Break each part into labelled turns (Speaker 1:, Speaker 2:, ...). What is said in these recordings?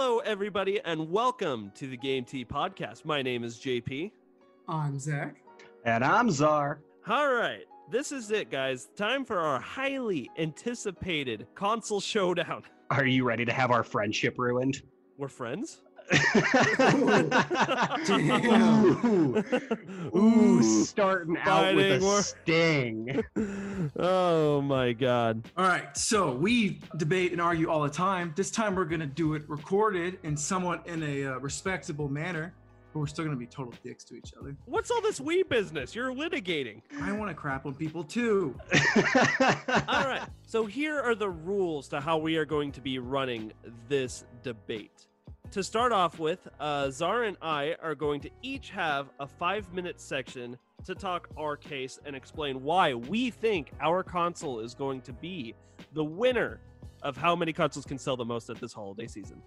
Speaker 1: Hello, everybody, and welcome to the Game-Tea podcast. My name is JP.
Speaker 2: I'm Zach.
Speaker 3: And I'm Zar.
Speaker 1: All right, this is it, guys. Time for our highly anticipated console showdown.
Speaker 3: Are you ready to have our friendship ruined?
Speaker 1: We're friends?
Speaker 2: Damn.
Speaker 3: Ooh, Ooh, starting out with a
Speaker 1: war.
Speaker 3: sting.
Speaker 1: oh my god.
Speaker 2: All right, so we debate and argue all the time. This time we're gonna do it recorded and somewhat in a uh, respectable manner, but we're still gonna be total dicks to each other.
Speaker 1: What's all this we business? You're litigating.
Speaker 2: I want to crap on people too.
Speaker 1: All right. So here are the rules to how we are going to be running this debate. To start off with, uh, Zara and I are going to each have a five minute section to talk our case and explain why we think our console is going to be the winner of how many consoles can sell the most at this holiday season.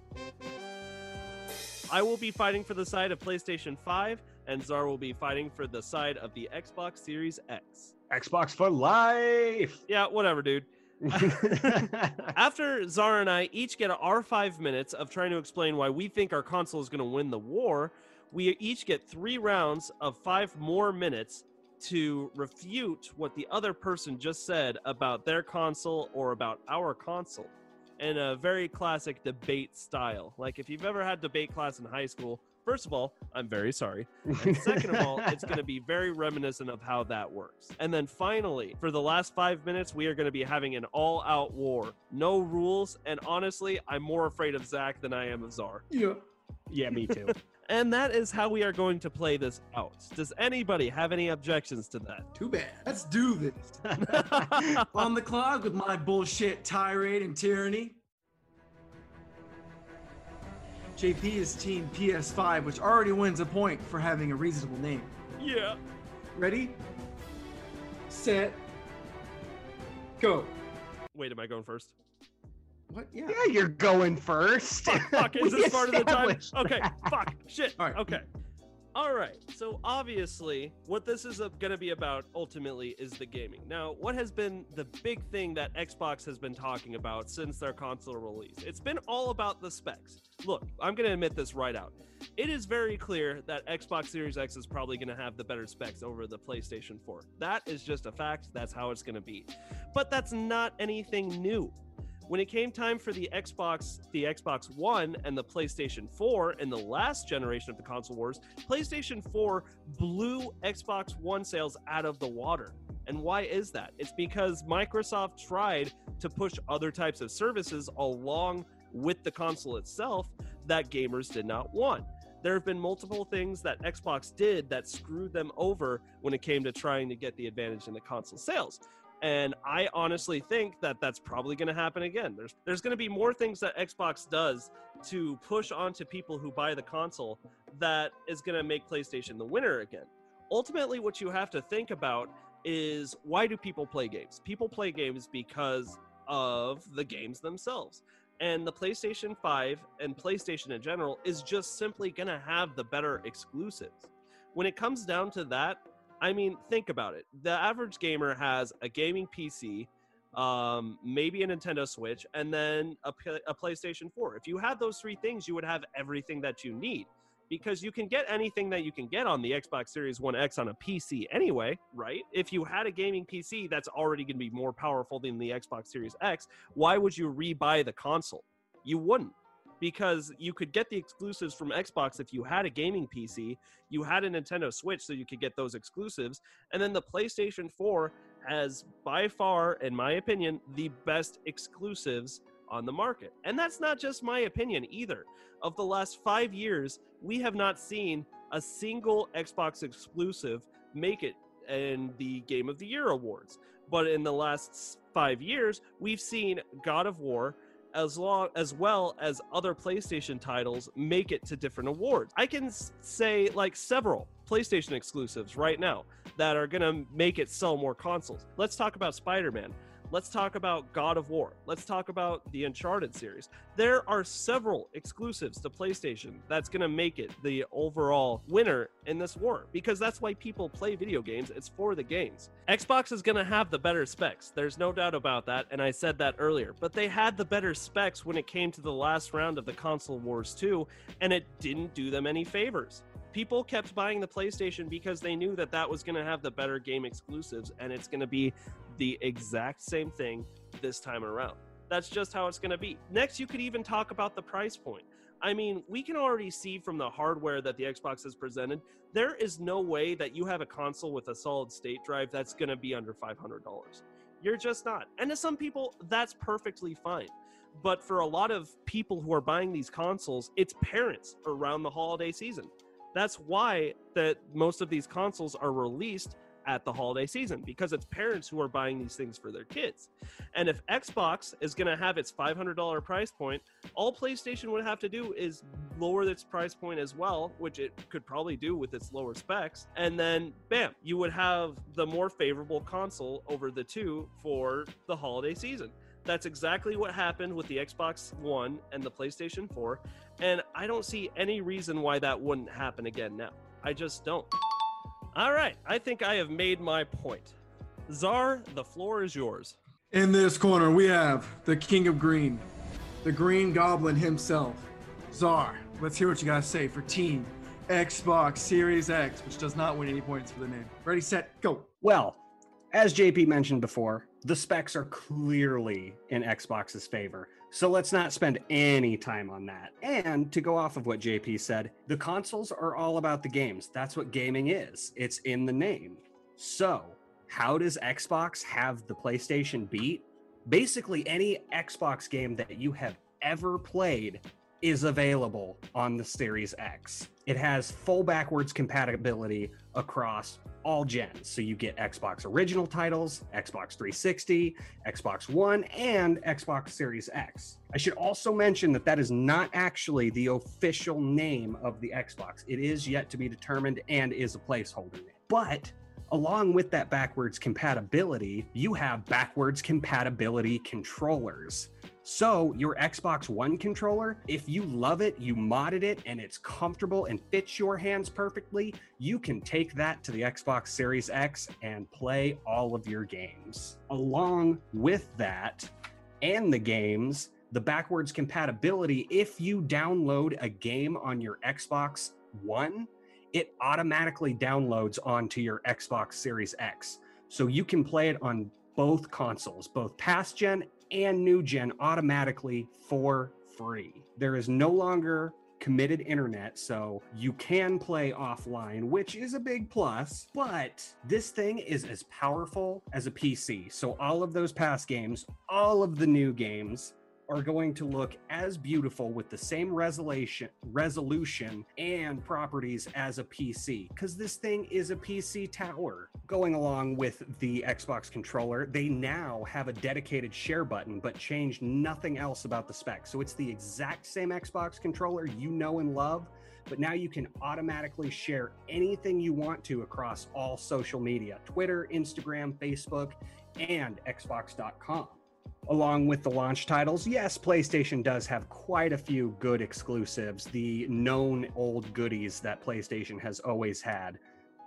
Speaker 1: I will be fighting for the side of PlayStation 5, and Zara will be fighting for the side of the Xbox Series X.
Speaker 3: Xbox for life.
Speaker 1: Yeah, whatever, dude. After Zara and I each get our five minutes of trying to explain why we think our console is going to win the war, we each get three rounds of five more minutes to refute what the other person just said about their console or about our console in a very classic debate style. Like if you've ever had debate class in high school, first of all, I'm very sorry. And second of all, it's going to be very reminiscent of how that works. And then finally, for the last five minutes, we are going to be having an all out war. No rules. And honestly, I'm more afraid of Zach than I am of Zar.
Speaker 2: Yeah.
Speaker 3: yeah, me too.
Speaker 1: And that is how we are going to play this out. Does anybody have any objections to that?
Speaker 2: Too bad. Let's do this. on the clock with my bullshit tirade and tyranny. JP is team PS5, which already wins a point for having a reasonable name.
Speaker 1: yeah.
Speaker 2: Ready? Set. Go.
Speaker 1: Wait, am I going first?
Speaker 2: What? Yeah.
Speaker 3: yeah, you're going first.
Speaker 1: Fuck, fuck, is this part of the time?
Speaker 3: established
Speaker 1: Okay,
Speaker 3: that.
Speaker 1: fuck, shit.
Speaker 2: All right.
Speaker 1: Okay. All right. So obviously, what this is uh, going to be about ultimately is the gaming. Now, what has been the big thing that Xbox has been talking about since their console release? It's been all about the specs. Look, I'm going to admit this right out. It is very clear that Xbox Series X is probably going to have the better specs over the PlayStation 4. That is just a fact. That's how it's going to be. But that's not anything new when it came time for the Xbox, the Xbox One and the PlayStation 4 in the last generation of the console wars, PlayStation 4 blew Xbox One sales out of the water. And why is that? It's because Microsoft tried to push other types of services along with the console itself that gamers did not want. There have been multiple things that Xbox did that screwed them over when it came to trying to get the advantage in the console sales and I honestly think that that's probably going to happen again. There's there's going to be more things that Xbox does to push onto people who buy the console that is going to make PlayStation the winner again. Ultimately, what you have to think about is why do people play games? People play games because of the games themselves. And the PlayStation 5 and PlayStation in general is just simply going to have the better exclusives. When it comes down to that, I mean, think about it. The average gamer has a gaming PC, um, maybe a Nintendo Switch, and then a PlayStation 4. If you had those three things, you would have everything that you need because you can get anything that you can get on the Xbox Series One X on a PC anyway, right? If you had a gaming PC that's already going to be more powerful than the Xbox Series X, why would you rebuy the console? You wouldn't because you could get the exclusives from Xbox if you had a gaming PC, you had a Nintendo Switch so you could get those exclusives, and then the PlayStation 4 has by far in my opinion the best exclusives on the market. And that's not just my opinion either. Of the last 5 years, we have not seen a single Xbox exclusive make it in the Game of the Year awards. But in the last 5 years, we've seen God of War as long as well as other PlayStation titles make it to different awards. I can say like several PlayStation exclusives right now that are going to make it sell more consoles. Let's talk about Spider-Man. Let's talk about God of War. Let's talk about the Uncharted series. There are several exclusives to PlayStation that's going to make it the overall winner in this war because that's why people play video games. It's for the games. Xbox is going to have the better specs. There's no doubt about that. And I said that earlier. But they had the better specs when it came to the last round of the console wars, too. And it didn't do them any favors people kept buying the PlayStation because they knew that that was going to have the better game exclusives, and it's going to be the exact same thing this time around. That's just how it's going to be. Next, you could even talk about the price point. I mean, we can already see from the hardware that the Xbox has presented, there is no way that you have a console with a solid state drive that's going to be under $500. You're just not. And to some people, that's perfectly fine. But for a lot of people who are buying these consoles, it's parents around the holiday season. That's why that most of these consoles are released at the holiday season because it's parents who are buying these things for their kids. And if Xbox is going to have its $500 price point, all PlayStation would have to do is lower its price point as well, which it could probably do with its lower specs. And then, bam, you would have the more favorable console over the two for the holiday season. That's exactly what happened with the Xbox One and the PlayStation 4. And I don't see any reason why that wouldn't happen again now. I just don't. All right, I think I have made my point. Zar, the floor is yours.
Speaker 2: In this corner, we have the King of Green, the Green Goblin himself, Zar. Let's hear what you guys say for Team Xbox Series X, which does not win any points for the name. Ready, set, go.
Speaker 3: Well, as JP mentioned before, the specs are clearly in Xbox's favor. So let's not spend any time on that. And to go off of what JP said, the consoles are all about the games. That's what gaming is, it's in the name. So, how does Xbox have the PlayStation beat? Basically, any Xbox game that you have ever played is available on the Series X. It has full backwards compatibility across all gens. So you get Xbox original titles, Xbox 360, Xbox One, and Xbox Series X. I should also mention that that is not actually the official name of the Xbox. It is yet to be determined and is a placeholder. But along with that backwards compatibility, you have backwards compatibility controllers. So, your Xbox One controller, if you love it, you modded it, and it's comfortable and fits your hands perfectly, you can take that to the Xbox Series X and play all of your games. Along with that, and the games, the backwards compatibility, if you download a game on your Xbox One, it automatically downloads onto your Xbox Series X. So you can play it on both consoles, both past gen and new gen automatically for free. There is no longer committed internet, so you can play offline, which is a big plus. But this thing is as powerful as a PC. So, all of those past games, all of the new games, are going to look as beautiful with the same resolution resolution and properties as a PC because this thing is a PC tower. Going along with the Xbox controller, they now have a dedicated share button but changed nothing else about the specs. So it's the exact same Xbox controller you know and love, but now you can automatically share anything you want to across all social media Twitter, Instagram, Facebook, and Xbox.com along with the launch titles, yes, PlayStation does have quite a few good exclusives, the known old goodies that PlayStation has always had.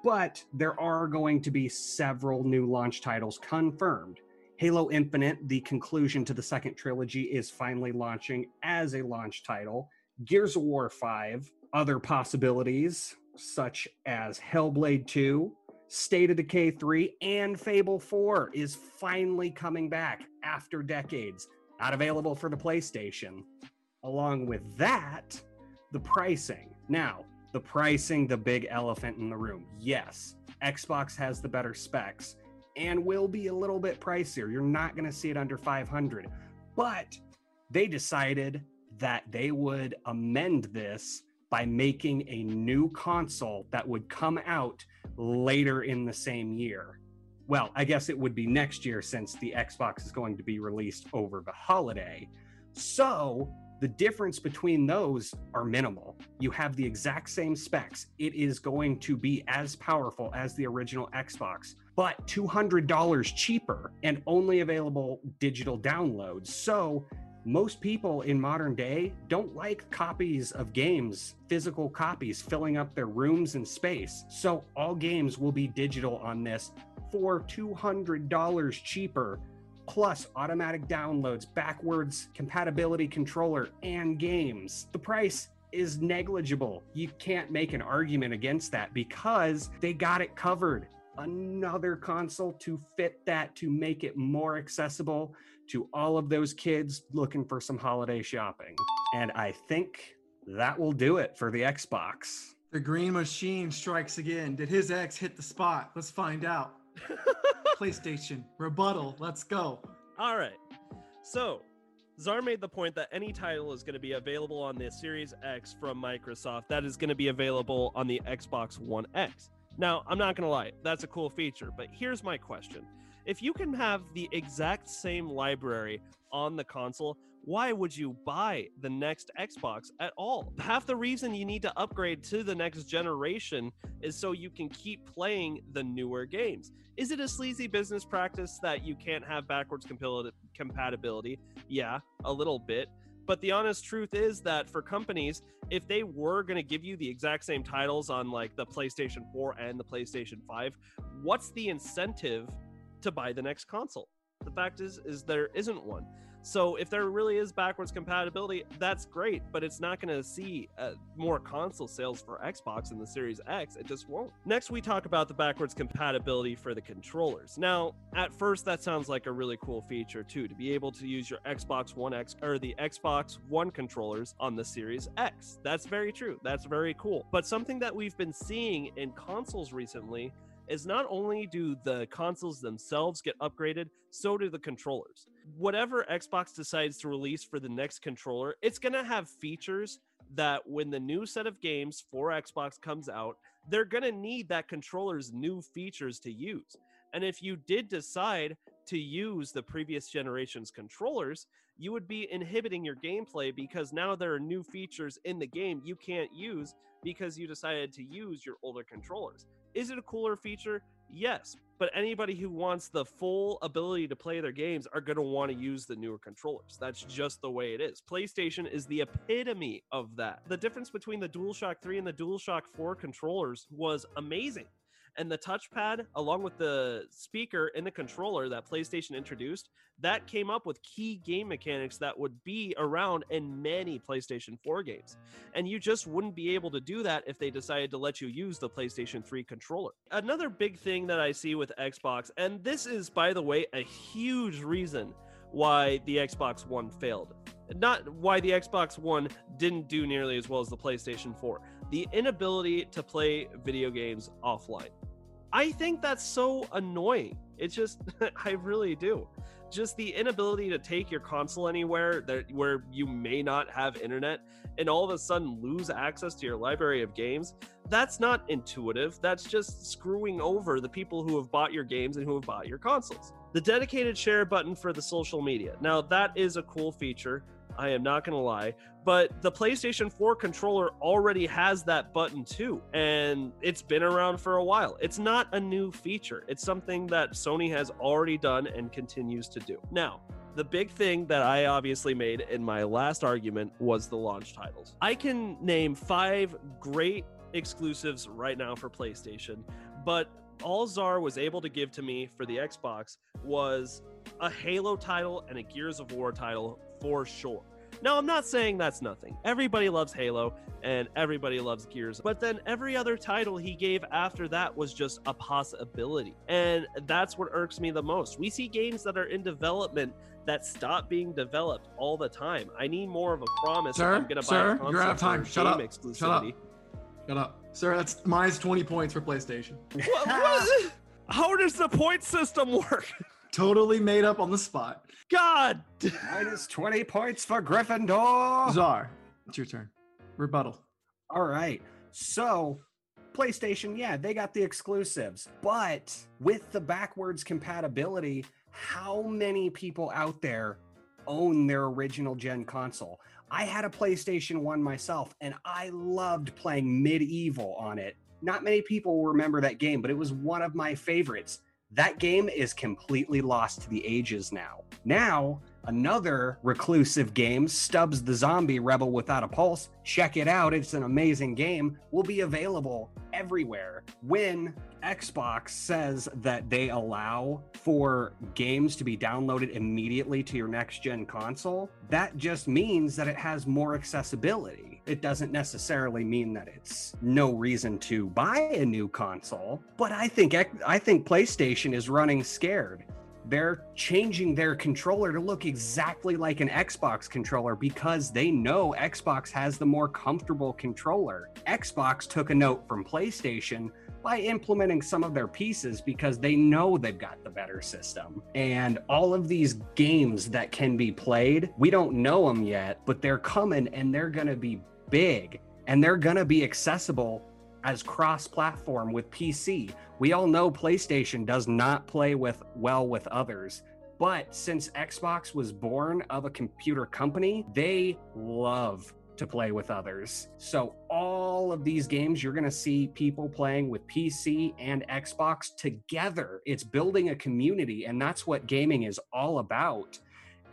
Speaker 3: But there are going to be several new launch titles confirmed. Halo Infinite, the conclusion to the second trilogy, is finally launching as a launch title. Gears of War 5, other possibilities such as Hellblade 2, State of Decay 3 and Fable 4 is finally coming back after decades, not available for the PlayStation. Along with that, the pricing. Now, the pricing, the big elephant in the room. Yes, Xbox has the better specs and will be a little bit pricier. You're not going to see it under 500. But they decided that they would amend this by making a new console that would come out later in the same year. Well, I guess it would be next year since the Xbox is going to be released over the holiday. So, The difference between those are minimal. You have the exact same specs. It is going to be as powerful as the original Xbox, but $200 cheaper and only available digital downloads. So most people in modern day don't like copies of games, physical copies filling up their rooms and space. So all games will be digital on this for $200 cheaper, plus automatic downloads, backwards compatibility controller, and games. The price is negligible. You can't make an argument against that because they got it covered. Another console to fit that to make it more accessible to all of those kids looking for some holiday shopping. And I think that will do it for the Xbox.
Speaker 2: The green machine strikes again. Did his X hit the spot? Let's find out. PlayStation, rebuttal. Let's go.
Speaker 1: All right. So, Zar made the point that any title is going to be available on the Series X from Microsoft that is going to be available on the Xbox One X. Now, I'm not going to lie, that's a cool feature, but here's my question. If you can have the exact same library on the console, why would you buy the next Xbox at all? Half the reason you need to upgrade to the next generation is so you can keep playing the newer games. Is it a sleazy business practice that you can't have backwards compatibility? Yeah, a little bit. But the honest truth is that for companies, if they were going to give you the exact same titles on like the PlayStation 4 and the PlayStation 5, what's the incentive to buy the next console? The fact is is there isn't one. So if there really is backwards compatibility, that's great, but it's not going to see uh, more console sales for Xbox in the Series X. It just won't. Next, we talk about the backwards compatibility for the controllers. Now, at first, that sounds like a really cool feature too, to be able to use your Xbox One X or the Xbox One controllers on the Series X. That's very true. That's very cool. But something that we've been seeing in consoles recently is not only do the consoles themselves get upgraded, so do the controllers. Whatever Xbox decides to release for the next controller, it's going to have features that when the new set of games for Xbox comes out, they're going to need that controller's new features to use. And if you did decide to use the previous generation's controllers, you would be inhibiting your gameplay because now there are new features in the game you can't use because you decided to use your older controllers. Is it a cooler feature? Yes, but anybody who wants the full ability to play their games are going to want to use the newer controllers. That's just the way it is. PlayStation is the epitome of that. The difference between the DualShock 3 and the DualShock 4 controllers was amazing and the touchpad along with the speaker and the controller that PlayStation introduced that came up with key game mechanics that would be around in many PlayStation 4 games and you just wouldn't be able to do that if they decided to let you use the PlayStation 3 controller. Another big thing that I see with Xbox and this is by the way a huge reason why the Xbox One failed. Not why the Xbox One didn't do nearly as well as the PlayStation 4. The inability to play video games offline. I think that's so annoying. It's just I really do. Just the inability to take your console anywhere that where you may not have internet and all of a sudden lose access to your library of games. That's not intuitive. That's just screwing over the people who have bought your games and who have bought your consoles. The dedicated share button for the social media. Now that is a cool feature. I am not going to lie. But the PlayStation 4 controller already has that button too. And it's been around for a while. It's not a new feature, it's something that Sony has already done and continues to do. Now, the big thing that I obviously made in my last argument was the launch titles. I can name five great exclusives right now for PlayStation, but all Zar was able to give to me for the Xbox was a Halo title and a Gears of War title for sure. Now, I'm not saying that's nothing. Everybody loves Halo and everybody loves Gears, but then every other title he gave after that was just a possibility. And that's what irks me the most. We see games that are in development that stop being developed all the time. I need more of a promise.
Speaker 2: Sir,
Speaker 1: I'm going to buy
Speaker 2: sir,
Speaker 1: a
Speaker 2: you're out of time. Shut up.
Speaker 1: Exclusivity.
Speaker 2: Shut up. Shut up. Sir, that's minus 20 points for PlayStation.
Speaker 1: What, what? How does the point system work?
Speaker 2: Totally made up on the spot.
Speaker 1: God.
Speaker 3: Minus 20 points for Gryffindor.
Speaker 2: Zar, it's your turn. Rebuttal.
Speaker 3: All right. So, PlayStation, yeah, they got the exclusives, but with the backwards compatibility, how many people out there own their original gen console. I had a PlayStation 1 myself and I loved playing MediEvil on it. Not many people will remember that game, but it was one of my favorites. That game is completely lost to the ages now. Now, another reclusive game, Stubbs the Zombie Rebel Without a Pulse. Check it out. It's an amazing game. Will be available everywhere when Xbox says that they allow for games to be downloaded immediately to your next gen console. That just means that it has more accessibility. It doesn't necessarily mean that it's no reason to buy a new console, but I think I think PlayStation is running scared they're changing their controller to look exactly like an Xbox controller because they know Xbox has the more comfortable controller. Xbox took a note from PlayStation by implementing some of their pieces because they know they've got the better system. And all of these games that can be played, we don't know them yet, but they're coming and they're going to be big and they're going to be accessible as cross platform with PC. We all know PlayStation does not play with well with others. But since Xbox was born of a computer company, they love to play with others. So all of these games you're going to see people playing with PC and Xbox together. It's building a community and that's what gaming is all about.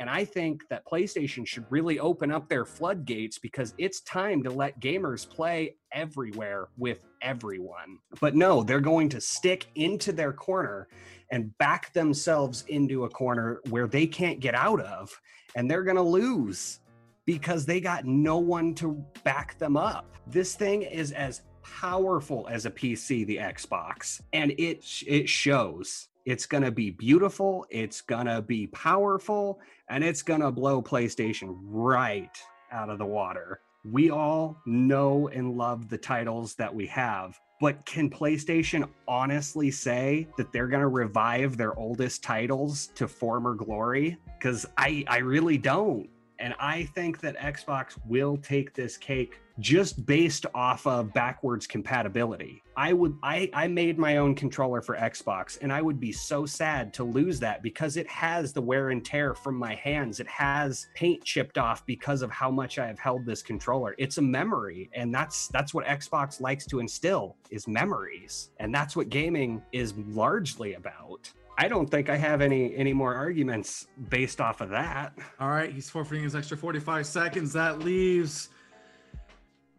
Speaker 3: And I think that PlayStation should really open up their floodgates because it's time to let gamers play everywhere with everyone. But no, they're going to stick into their corner and back themselves into a corner where they can't get out of. And they're going to lose because they got no one to back them up. This thing is as powerful as a PC, the Xbox, and it it shows. It's going to be beautiful, it's going to be powerful, and it's going to blow PlayStation right out of the water. We all know and love the titles that we have, but can PlayStation honestly say that they're going to revive their oldest titles to former glory? Because I, I really don't. And I think that Xbox will take this cake just based off of backwards compatibility. I would I I made my own controller for Xbox and I would be so sad to lose that because it has the wear and tear from my hands. It has paint chipped off because of how much I have held this controller. It's a memory and that's that's what Xbox likes to instill is memories. And that's what gaming is largely about. I don't think I have any any more arguments based off of that.
Speaker 2: All right, he's forfeiting his extra 45 seconds. That leaves.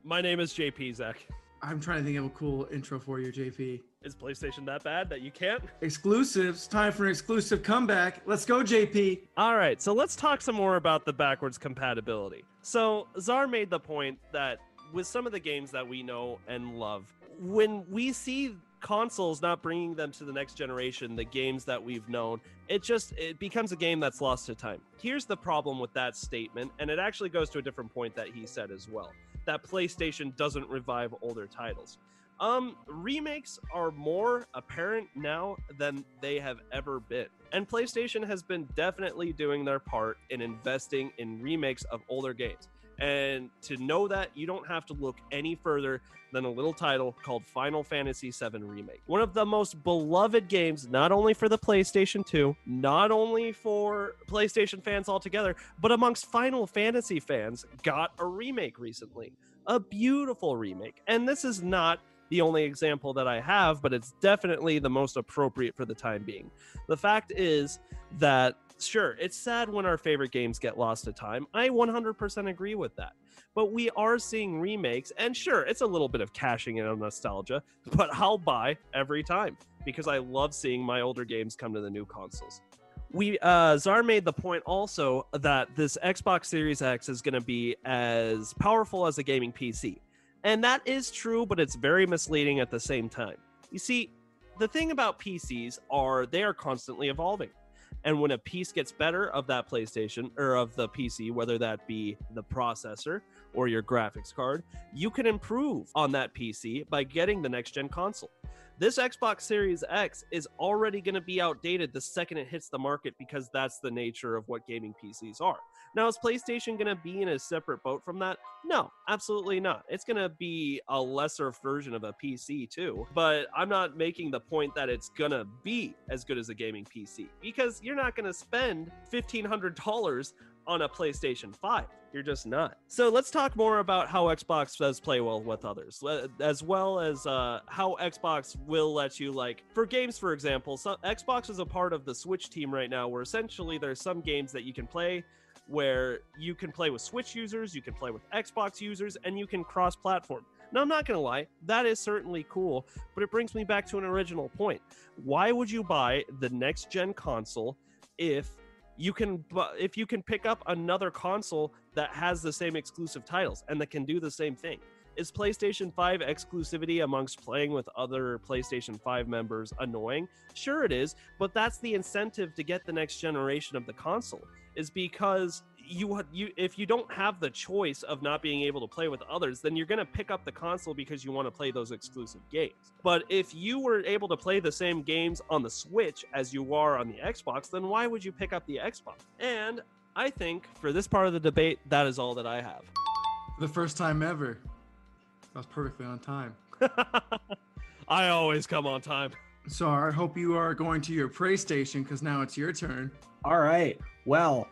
Speaker 1: My name is JP Zach.
Speaker 2: I'm trying to think of a cool intro for you, JP.
Speaker 1: Is PlayStation that bad that you can't?
Speaker 2: Exclusives. Time for an exclusive comeback. Let's go, JP.
Speaker 1: All right, so let's talk some more about the backwards compatibility. So Zar made the point that with some of the games that we know and love, when we see consoles not bringing them to the next generation the games that we've known it just it becomes a game that's lost to time here's the problem with that statement and it actually goes to a different point that he said as well that playstation doesn't revive older titles. Um remakes are more apparent now than they have ever been. And playstation has been definitely doing their part in investing in remakes of older games and to know that, you don't have to look any further than a little title called Final Fantasy VII Remake. One of the most beloved games, not only for the PlayStation 2, not only for PlayStation fans altogether, but amongst Final Fantasy fans, got a remake recently. A beautiful remake. And this is not the only example that I have, but it's definitely the most appropriate for the time being. The fact is that sure, it's sad when our favorite games get lost to time. I 100% agree with that. But we are seeing remakes, and sure, it's a little bit of cashing in on nostalgia, but I'll buy every time because I love seeing my older games come to the new consoles. We uh, Zar made the point also that this Xbox Series X is going to be as powerful as a gaming PC. And that is true, but it's very misleading at the same time. You see, the thing about PCs are they are constantly evolving. And when a piece gets better of that PlayStation or of the PC, whether that be the processor or your graphics card, you can improve on that PC by getting the next gen console. This Xbox Series X is already going to be outdated the second it hits the market because that's the nature of what gaming PCs are. Now, is PlayStation going to be in a separate boat from that? No, absolutely not. It's going to be a lesser version of a PC too, but I'm not making the point that it's going to be as good as a gaming PC because you're not going to spend $1,500 on a PlayStation 5. You're just not. So let's talk more about how Xbox does play well with others, as well as uh, how Xbox will let you, like, for games, for example, so Xbox is a part of the Switch team right now, where essentially there's some games that you can play where you can play with Switch users, you can play with Xbox users, and you can cross platform. Now, I'm not going to lie, that is certainly cool, but it brings me back to an original point. Why would you buy the next gen console if you can if you can pick up another console that has the same exclusive titles and that can do the same thing? Is PlayStation 5 exclusivity amongst playing with other PlayStation 5 members annoying? Sure it is, but that's the incentive to get the next generation of the console is because you you if you don't have the choice of not being able to play with others then you're going to pick up the console because you want to play those exclusive games but if you were able to play the same games on the switch as you are on the xbox then why would you pick up the xbox and i think for this part of the debate that is all that i have
Speaker 2: For the first time ever. i was perfectly on time.
Speaker 1: i always come on time
Speaker 2: So I hope you are going to your PlayStation because now it's your turn.
Speaker 3: All right. Well,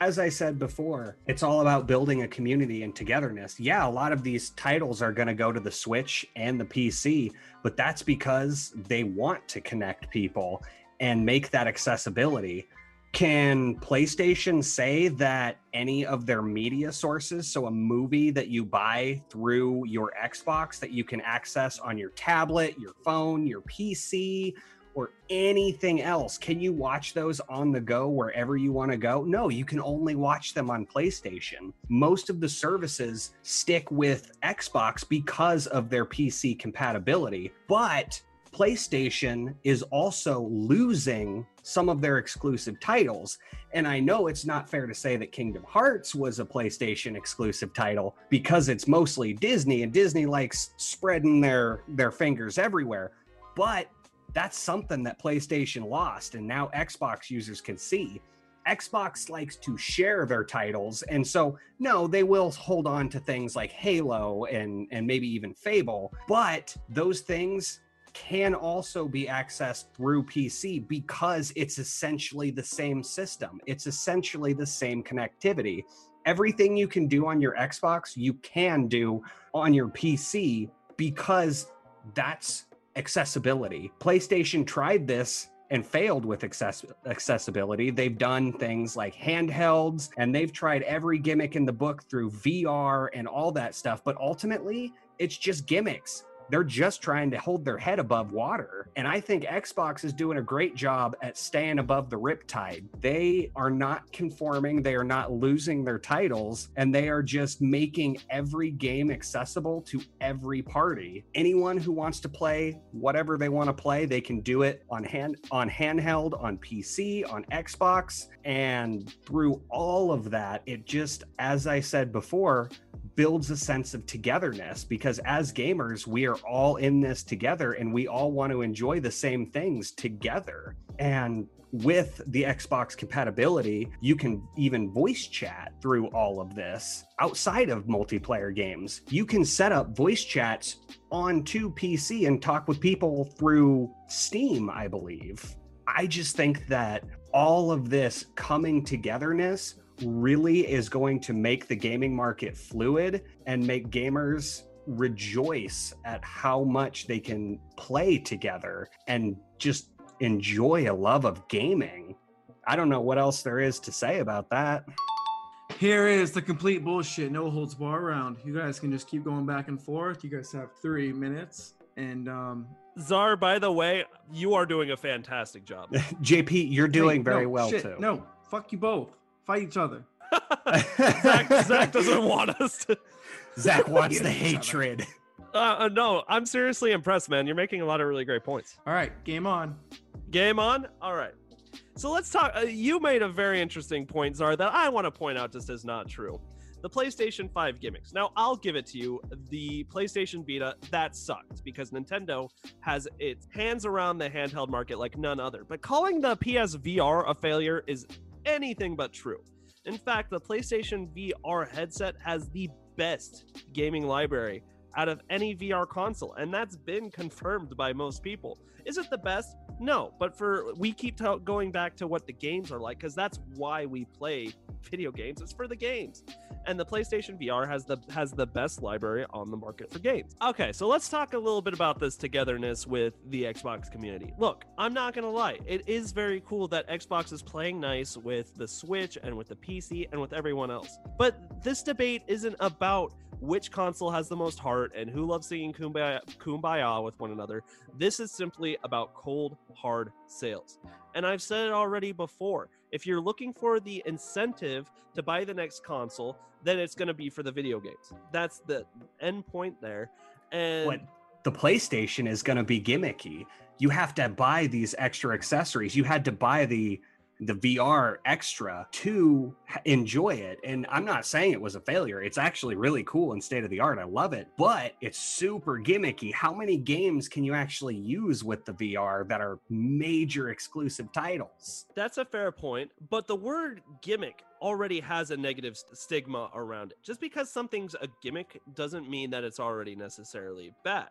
Speaker 3: as I said before, it's all about building a community and togetherness. Yeah, a lot of these titles are going to go to the Switch and the PC, but that's because they want to connect people and make that accessibility. Can PlayStation say that any of their media sources, so a movie that you buy through your Xbox that you can access on your tablet, your phone, your PC, or anything else. Can you watch those on the go wherever you want to go? No, you can only watch them on PlayStation. Most of the services stick with Xbox because of their PC compatibility, but PlayStation is also losing some of their exclusive titles. And I know it's not fair to say that Kingdom Hearts was a PlayStation exclusive title because it's mostly Disney and Disney likes spreading their their fingers everywhere. But that's something that PlayStation lost and now Xbox users can see. Xbox likes to share their titles and so no they will hold on to things like Halo and and maybe even Fable but those things can also be accessed through PC because it's essentially the same system it's essentially the same connectivity everything you can do on your Xbox you can do on your PC because that's accessibility. PlayStation tried this and failed with access- accessibility. They've done things like handhelds and they've tried every gimmick in the book through VR and all that stuff, but ultimately, it's just gimmicks. They're just trying to hold their head above water. And I think Xbox is doing a great job at staying above the riptide. They are not conforming, they are not losing their titles, and they are just making every game accessible to every party. Anyone who wants to play whatever they want to play, they can do it on hand on handheld, on PC, on Xbox, and through all of that, it just as I said before, builds a sense of togetherness because as gamers, we are all in this together and we all want to enjoy the same things together. And with the Xbox compatibility, you can even voice chat through all of this outside of multiplayer games. You can set up voice chats onto PC and talk with people through Steam, I believe. I just think that all of this coming togetherness really is going to make the gaming market fluid and make gamers rejoice at how much they can play together and just enjoy a love of gaming. I don't know what else there is to say about that.
Speaker 2: Here is the complete bullshit, no holds bar round. You guys can just keep going back and forth. You guys have three minutes, and um,
Speaker 1: zar by the way you are doing a fantastic job
Speaker 3: JP, you're doing
Speaker 2: hey,
Speaker 3: very
Speaker 2: no,
Speaker 3: well
Speaker 2: shit,
Speaker 3: too.
Speaker 2: No, fuck you both. Fight each other.
Speaker 1: Zach, Zach doesn't want us to.
Speaker 3: Zach wants the hatred.
Speaker 1: Uh, uh, no, I'm seriously impressed, man. You're making a lot of really great points.
Speaker 2: All right, game on.
Speaker 1: Game on. All right. So let's talk. Uh, you made a very interesting point, Zar, that I want to point out just as not true. The PlayStation 5 gimmicks. Now, I'll give it to you. The PlayStation Vita, that sucked because Nintendo has its hands around the handheld market like none other. But calling the PSVR a failure is anything but true. In fact, the PlayStation VR headset has the best gaming library out of any VR console, and that's been confirmed by most people. Is it the best? No, but for we keep t- going back to what the games are like because that's why we play video games, it's for the games. And the PlayStation VR has the has the best library on the market for games. Okay, so let's talk a little bit about this togetherness with the Xbox community. Look, I'm not gonna lie, it is very cool that Xbox is playing nice with the Switch and with the PC and with everyone else. But this debate isn't about which console has the most heart and who loves singing kumbaya, kumbaya with one another. This is simply about cold, hard sales. And I've said it already before. If you're looking for the incentive to buy the next console, then it's going to be for the video games. That's the end point there. And
Speaker 3: What the PlayStation is going to be gimmicky. You have to buy these extra accessories. You had to buy the the VR extra to enjoy it. And I'm not saying it was a failure. It's actually really cool and state of the art. I love it, but it's super gimmicky. How many games can you actually use with the VR that are major exclusive titles?
Speaker 1: That's a fair point, but the word gimmick already has a negative stigma around it. Just because something's a gimmick doesn't mean that it's already necessarily bad.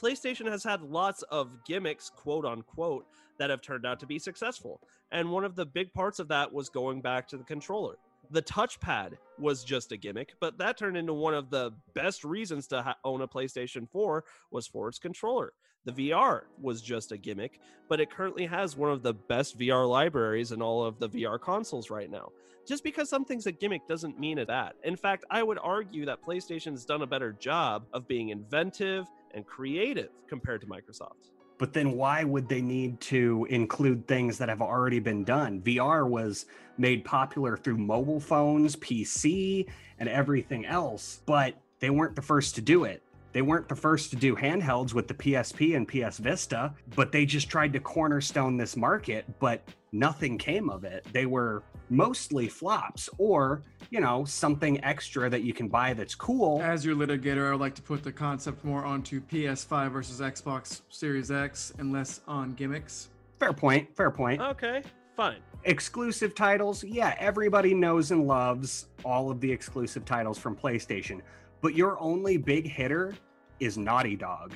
Speaker 1: PlayStation has had lots of gimmicks, quote unquote, that have turned out to be successful. And one of the big parts of that was going back to the controller. The touchpad was just a gimmick, but that turned into one of the best reasons to ha- own a PlayStation 4 was for its controller. The VR was just a gimmick, but it currently has one of the best VR libraries in all of the VR consoles right now. Just because something's a gimmick doesn't mean it that. In fact, I would argue that PlayStation's done a better job of being inventive and creative compared to Microsoft.
Speaker 3: But then why would they need to include things that have already been done? VR was made popular through mobile phones, PC, and everything else, but they weren't the first to do it. They weren't the first to do handhelds with the PSP and PS Vista, but they just tried to cornerstone this market, but nothing came of it. They were mostly flops or, you know, something extra that you can buy that's cool.
Speaker 2: As your litigator, I would like to put the concept more onto PS5 versus Xbox Series X and less on gimmicks.
Speaker 3: Fair point, fair point.
Speaker 1: Okay, fine.
Speaker 3: exclusive titles yeah everybody knows and loves all of the exclusive titles from playstation but your only big hitter is naughty dog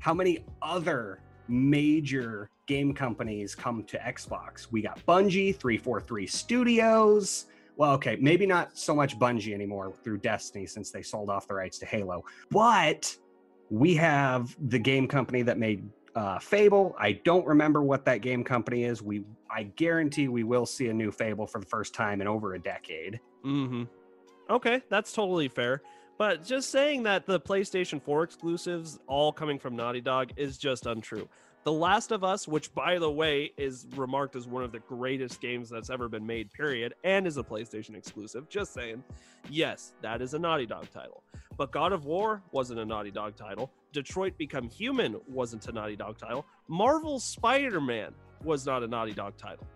Speaker 3: how many other major game companies come to xbox we got bungie 343 studios well okay maybe not so much bungie anymore through destiny since they sold off the rights to halo but we have the game company that made uh, Fable. I don't remember what that game company is. We, I guarantee, we will see a new Fable for the first time in over a decade.
Speaker 1: Mm-hmm. Okay, that's totally fair. But just saying that the PlayStation 4 exclusives all coming from Naughty Dog is just untrue. The Last of Us, which by the way is remarked as one of the greatest games that's ever been made, period, and is a PlayStation exclusive, just saying, yes, that is a Naughty Dog title. But God of War wasn't a Naughty Dog title. Detroit Become Human wasn't a Naughty Dog title. Marvel's Spider Man was not a Naughty Dog title.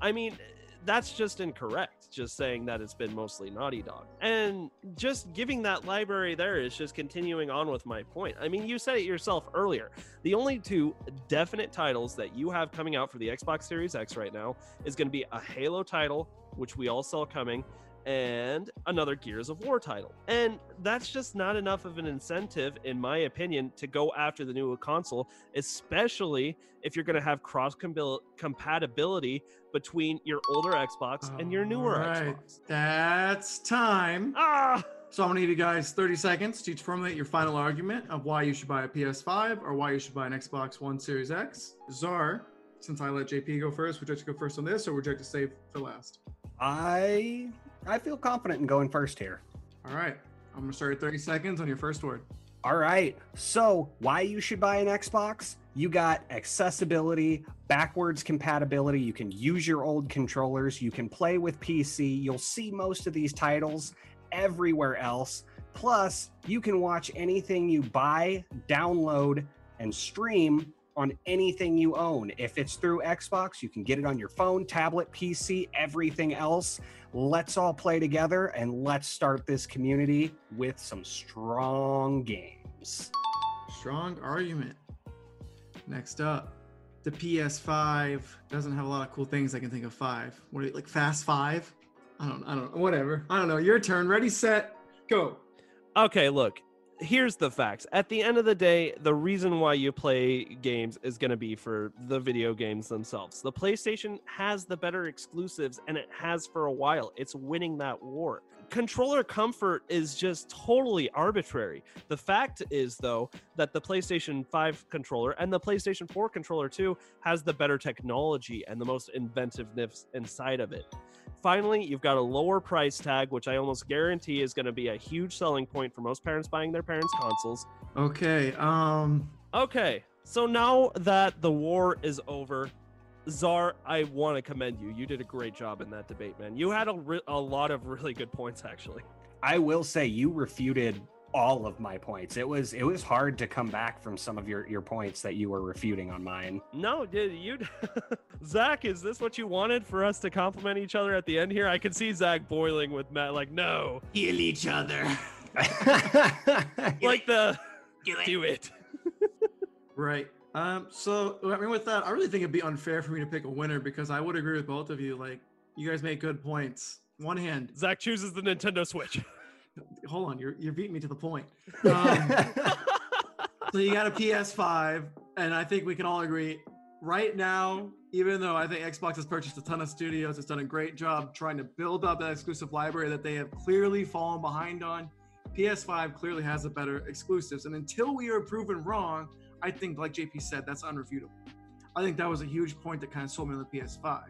Speaker 1: I mean, that's just incorrect. Just saying that it's been mostly Naughty Dog. And just giving that library there is just continuing on with my point. I mean, you said it yourself earlier. The only two definite titles that you have coming out for the Xbox Series X right now is going to be a Halo title, which we all saw coming, and another Gears of War title. And that's just not enough of an incentive, in my opinion, to go after the new console, especially if you're going to have cross compatibility between your older Xbox and your newer
Speaker 2: Alright,
Speaker 1: Xbox.
Speaker 2: That's time.
Speaker 1: Ah!
Speaker 2: So I'm gonna give you guys 30 seconds to formulate your final argument of why you should buy a PS5 or why you should buy an Xbox One Series X. Zar, since I let JP go first, would you like to go first on this or would you like to save for last?
Speaker 3: I, I feel confident in going first here.
Speaker 2: All right, I'm gonna start at 30 seconds on your first word.
Speaker 3: All right. So, why you should buy an Xbox? You got accessibility, backwards compatibility. You can use your old controllers. You can play with PC. You'll see most of these titles everywhere else. Plus, you can watch anything you buy, download, and stream on anything you own. If it's through Xbox, you can get it on your phone, tablet, PC, everything else. Let's all play together and let's start this community with some strong games.
Speaker 2: Strong argument. Next up, the PS5 doesn't have a lot of cool things I can think of. Five, what are you, like Fast Five? I don't, I don't, whatever. I don't know. Your turn. Ready, set, go.
Speaker 1: Okay, look, here's the facts. At the end of the day, the reason why you play games is going to be for the video games themselves. The PlayStation has the better exclusives and it has for a while. It's winning that war. Controller comfort is just totally arbitrary. The fact is, though, that the PlayStation 5 controller and the PlayStation 4 controller, too, has the better technology and the most inventiveness inside of it. Finally, you've got a lower price tag, which I almost guarantee is going to be a huge selling point for most parents buying their parents' consoles.
Speaker 2: Okay. Um.
Speaker 1: Okay, so now that the war is over, Zar, I want to commend you. You did a great job in that debate, man. You had a, re- a lot of really good points, actually.
Speaker 3: I will say you refuted all of my points. It was it was hard to come back from some of your your points that you were refuting on mine.
Speaker 1: No, did you, Zach? Is this what you wanted for us to compliment each other at the end here? I can see Zach boiling with Matt, like, no,
Speaker 2: Heal each other.
Speaker 1: like the
Speaker 4: Do it.
Speaker 1: do it.
Speaker 2: Right. Um. So I mean, with that, I really think it'd be unfair for me to pick a winner because I would agree with both of you. Like, you guys make good points. One hand.
Speaker 1: Zach chooses the Nintendo Switch.
Speaker 2: Hold on. You're you're beating me to the point. Um, so you got a PS5, and I think we can all agree. Right now, even though I think Xbox has purchased a ton of studios, it's done a great job trying to build up that exclusive library that they have clearly fallen behind on. PS5 clearly has the better exclusives, and until we are proven wrong, I think, like JP said, that's unrefutable. I think that was a huge point that kind of sold me on the PS5.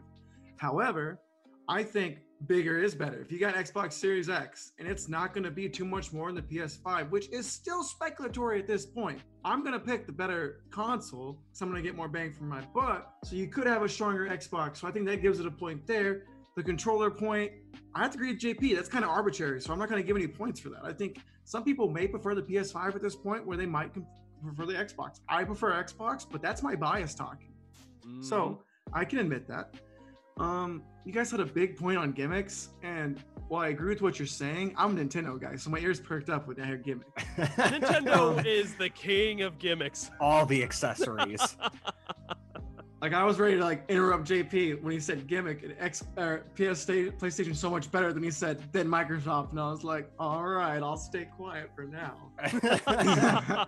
Speaker 2: However, I think bigger is better. If you got Xbox Series X and it's not going to be too much more than the PS5, which is still speculatory at this point, I'm going to pick the better console so I'm going to get more bang for my buck. So you could have a stronger Xbox. So I think that gives it a point there. The controller point, I have to agree with JP. That's kind of arbitrary. So I'm not going to give any points for that. I think some people may prefer the PS5 at this point where they might prefer the Xbox. I prefer Xbox, but that's my bias talking.
Speaker 1: Mm-hmm.
Speaker 2: So I can admit that. Um, you guys had a big point on gimmicks, and while I agree with what you're saying, I'm a Nintendo guy, so my ears perked up when I heard gimmick.
Speaker 1: Nintendo is the king of gimmicks.
Speaker 3: all the accessories.
Speaker 2: Like I was ready to like interrupt JP when he said gimmick and X or PS Sta- PlayStation so much better than he said than Microsoft, and I was like, all right, I'll stay quiet for now.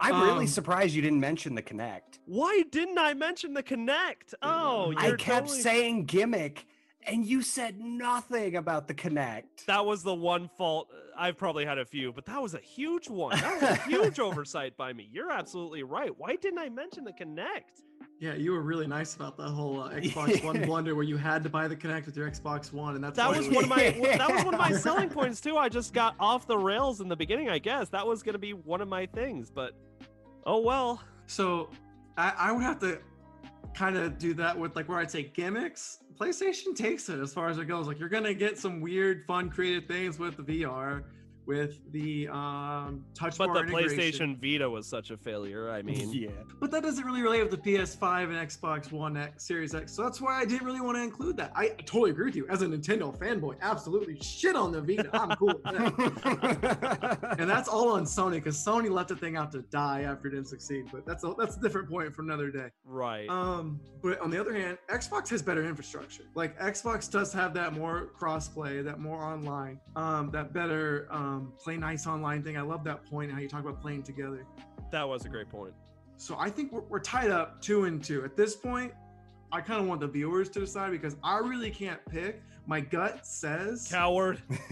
Speaker 3: I'm really
Speaker 2: Um,
Speaker 3: surprised you didn't mention the Kinect.
Speaker 1: Why didn't I mention the Kinect? Oh,
Speaker 3: I
Speaker 1: you're
Speaker 3: kept
Speaker 1: totally-
Speaker 3: saying gimmick, and you said nothing about the Kinect.
Speaker 1: that was the one fault. I've probably had a few, but that was a huge one. That was a huge oversight by me. You're absolutely right. Why didn't I mention the Kinect?
Speaker 2: Yeah, you were really nice about that whole uh, Xbox One blunder where you had to buy the Kinect with your Xbox One, and that's
Speaker 1: That
Speaker 2: why
Speaker 1: was one of my that was one of my selling points too. I just got off the rails in the beginning. I guess that was gonna be one of my things, but oh well.
Speaker 2: So I, I would have to kind of do that with like where I'd say gimmicks. PlayStation takes it as far as it goes. Like you're gonna get some weird, fun, creative things with the VR, with the um, touch
Speaker 1: But
Speaker 2: bar
Speaker 1: the
Speaker 2: integration.
Speaker 1: PlayStation Vita was such a failure. I mean,
Speaker 3: yeah.
Speaker 2: But that doesn't really relate with the PS5 and Xbox One X, Series X. So that's why I didn't really want to include that. I totally agree with you. As a Nintendo fanboy, absolutely shit on the Vita. I'm cool with that. and that's all on Sony because Sony let the thing out to die after it didn't succeed. But that's a that's a different point for another day.
Speaker 1: right.
Speaker 2: Um, but on the other hand, Xbox has better infrastructure. Like Xbox does have that more crossplay, that more online, um, that better um, play nice online thing. I love that point how you talk about playing together.
Speaker 1: that was a great point.
Speaker 2: So I think we're, we're tied up two and two at this point. I kind of want the viewers to decide because I really can't pick. My gut says
Speaker 1: Coward.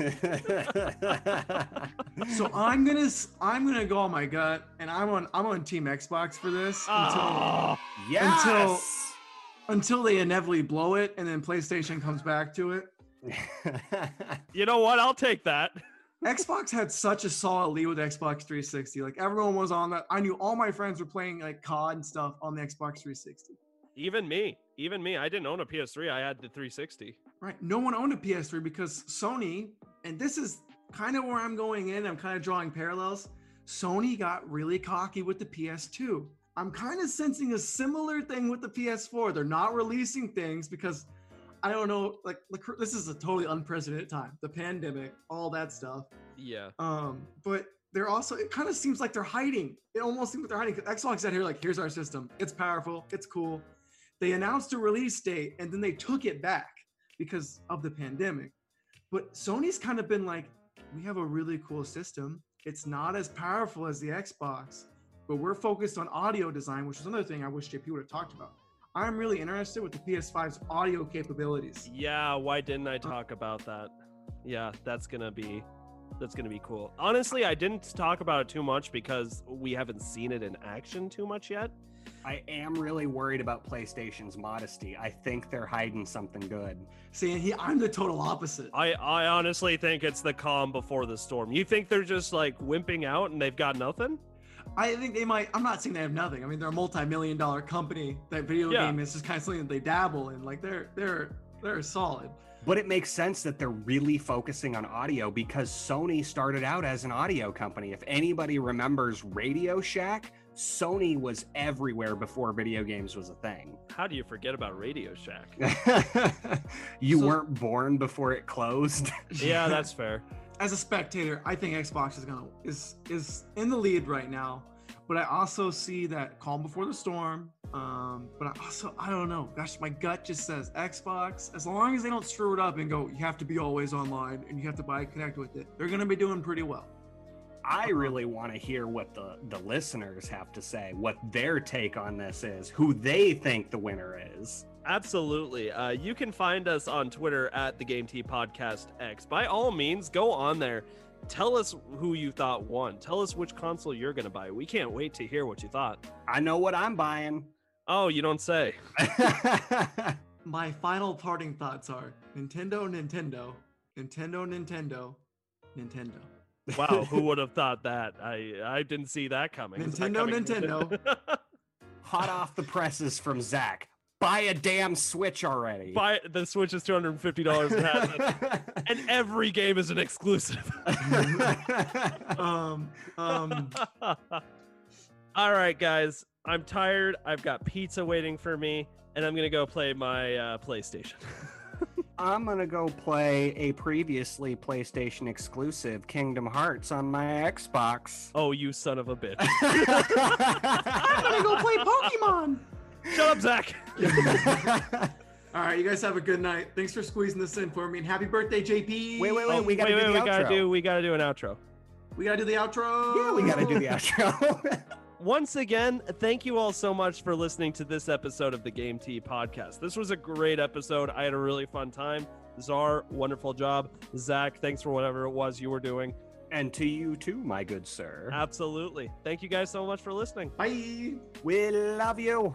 Speaker 2: so. I'm gonna s- I'm gonna go on my gut, and I'm on I'm on Team Xbox for this until
Speaker 1: Ah.
Speaker 3: yes.
Speaker 2: until they inevitably blow it, and then PlayStation comes back to it.
Speaker 1: you know what? I'll take that.
Speaker 2: Xbox had such a solid lead with Xbox 360. Like everyone was on that. I knew all my friends were playing like COD and stuff on the Xbox 360.
Speaker 1: Even me. Even me. I didn't own a PS3. I had the 360.
Speaker 2: Right. No one owned a PS3 because Sony, and this is kind of where I'm going in. I'm kind of drawing parallels. Sony got really cocky with the PS2. I'm kind of sensing a similar thing with the PS4. They're not releasing things because I don't know. Like, like this is a totally unprecedented time. The pandemic, all that stuff.
Speaker 1: Yeah.
Speaker 2: Um, but they're also it kind of seems like they're hiding. It almost seems like they're hiding. 'Cause Xbox out here, like, here's our system. It's powerful, it's cool. They announced a release date and then they took it back because of the pandemic. But Sony's kind of been like, we have a really cool system. it's not as powerful as the Xbox, but we're focused on audio design, which is another thing I wish JP would have talked about. I'm really interested with the PS5's audio capabilities.
Speaker 1: Yeah, why didn't I talk about that? Yeah, that's gonna be that's gonna be cool. Honestly, I didn't talk about it too much because we haven't seen it in action too much yet.
Speaker 3: I am really worried about PlayStation's modesty. I think they're hiding something good.
Speaker 2: See, he, I'm the total opposite.
Speaker 1: I I honestly think it's the calm before the storm. You think they're just like wimping out and they've got nothing?
Speaker 2: I think they might. I'm not saying they have nothing. I mean, they're a multi-million dollar company. That video
Speaker 1: Yeah.
Speaker 2: game is just kind of something that they dabble in. Like they're they're they're solid.
Speaker 3: But it makes sense that they're really focusing on audio because Sony started out as an audio company. If anybody remembers Radio Shack, Sony was everywhere before video games was a thing.
Speaker 1: How do you forget about Radio Shack?
Speaker 3: you
Speaker 2: So-
Speaker 3: weren't born before it closed.
Speaker 1: yeah, that's fair.
Speaker 2: As a spectator, I think Xbox is gonna is is in the lead right now. But I also see that calm before the storm. Um, but I also I don't know. Gosh, my gut just says Xbox. As long as they don't screw it up and go, you have to be always online and you have to buy Kinect with it. They're gonna be doing pretty well.
Speaker 3: I really want to hear what the, the listeners have to say, what their take on this is, who they think the winner is.
Speaker 1: Absolutely. Uh, you can find us on Twitter at the Game-Tea Podcast X. By all means, go on there. Tell us who you thought won. Tell us which console you're going to buy. We can't wait to hear what you thought.
Speaker 3: I know what I'm buying.
Speaker 1: Oh, you don't say.
Speaker 2: My final parting thoughts are Nintendo, Nintendo, Nintendo, Nintendo, Nintendo.
Speaker 1: Wow, who would have thought that? I I didn't see that coming. Nintendo, that
Speaker 2: Nintendo.
Speaker 3: Hot off the presses from Zach. Buy a damn Switch already.
Speaker 1: Buy the Switch is two hundred and fifty dollars and has it. and every game is an exclusive.
Speaker 2: Um, um,
Speaker 1: All right, guys. I'm tired. I've got pizza waiting for me, and I'm gonna go play my uh, PlayStation.
Speaker 3: I'm gonna go play a previously PlayStation exclusive Kingdom Hearts on my Xbox.
Speaker 1: oh, you son of a bitch!
Speaker 2: I'm gonna go play Pokemon.
Speaker 1: Shut up, Zach.
Speaker 2: All right, you guys have a good night. Thanks for squeezing this in for me, and happy birthday, JP.
Speaker 3: Wait, wait,
Speaker 1: Oh,
Speaker 3: we gotta
Speaker 1: wait,
Speaker 3: do
Speaker 1: wait,
Speaker 3: the
Speaker 1: we gotta do we gotta do an outro.
Speaker 2: We gotta do the outro.
Speaker 3: yeah, we gotta do the outro.
Speaker 1: Once again, thank you all so much for listening to this episode of the Game-Tea podcast. This was a great episode. I had a really fun time. Zar, wonderful job. Zach, thanks for whatever it was you were doing.
Speaker 3: and to you too, my good sir.
Speaker 1: Absolutely. Thank you guys so much for listening.
Speaker 2: Bye.
Speaker 3: We love you.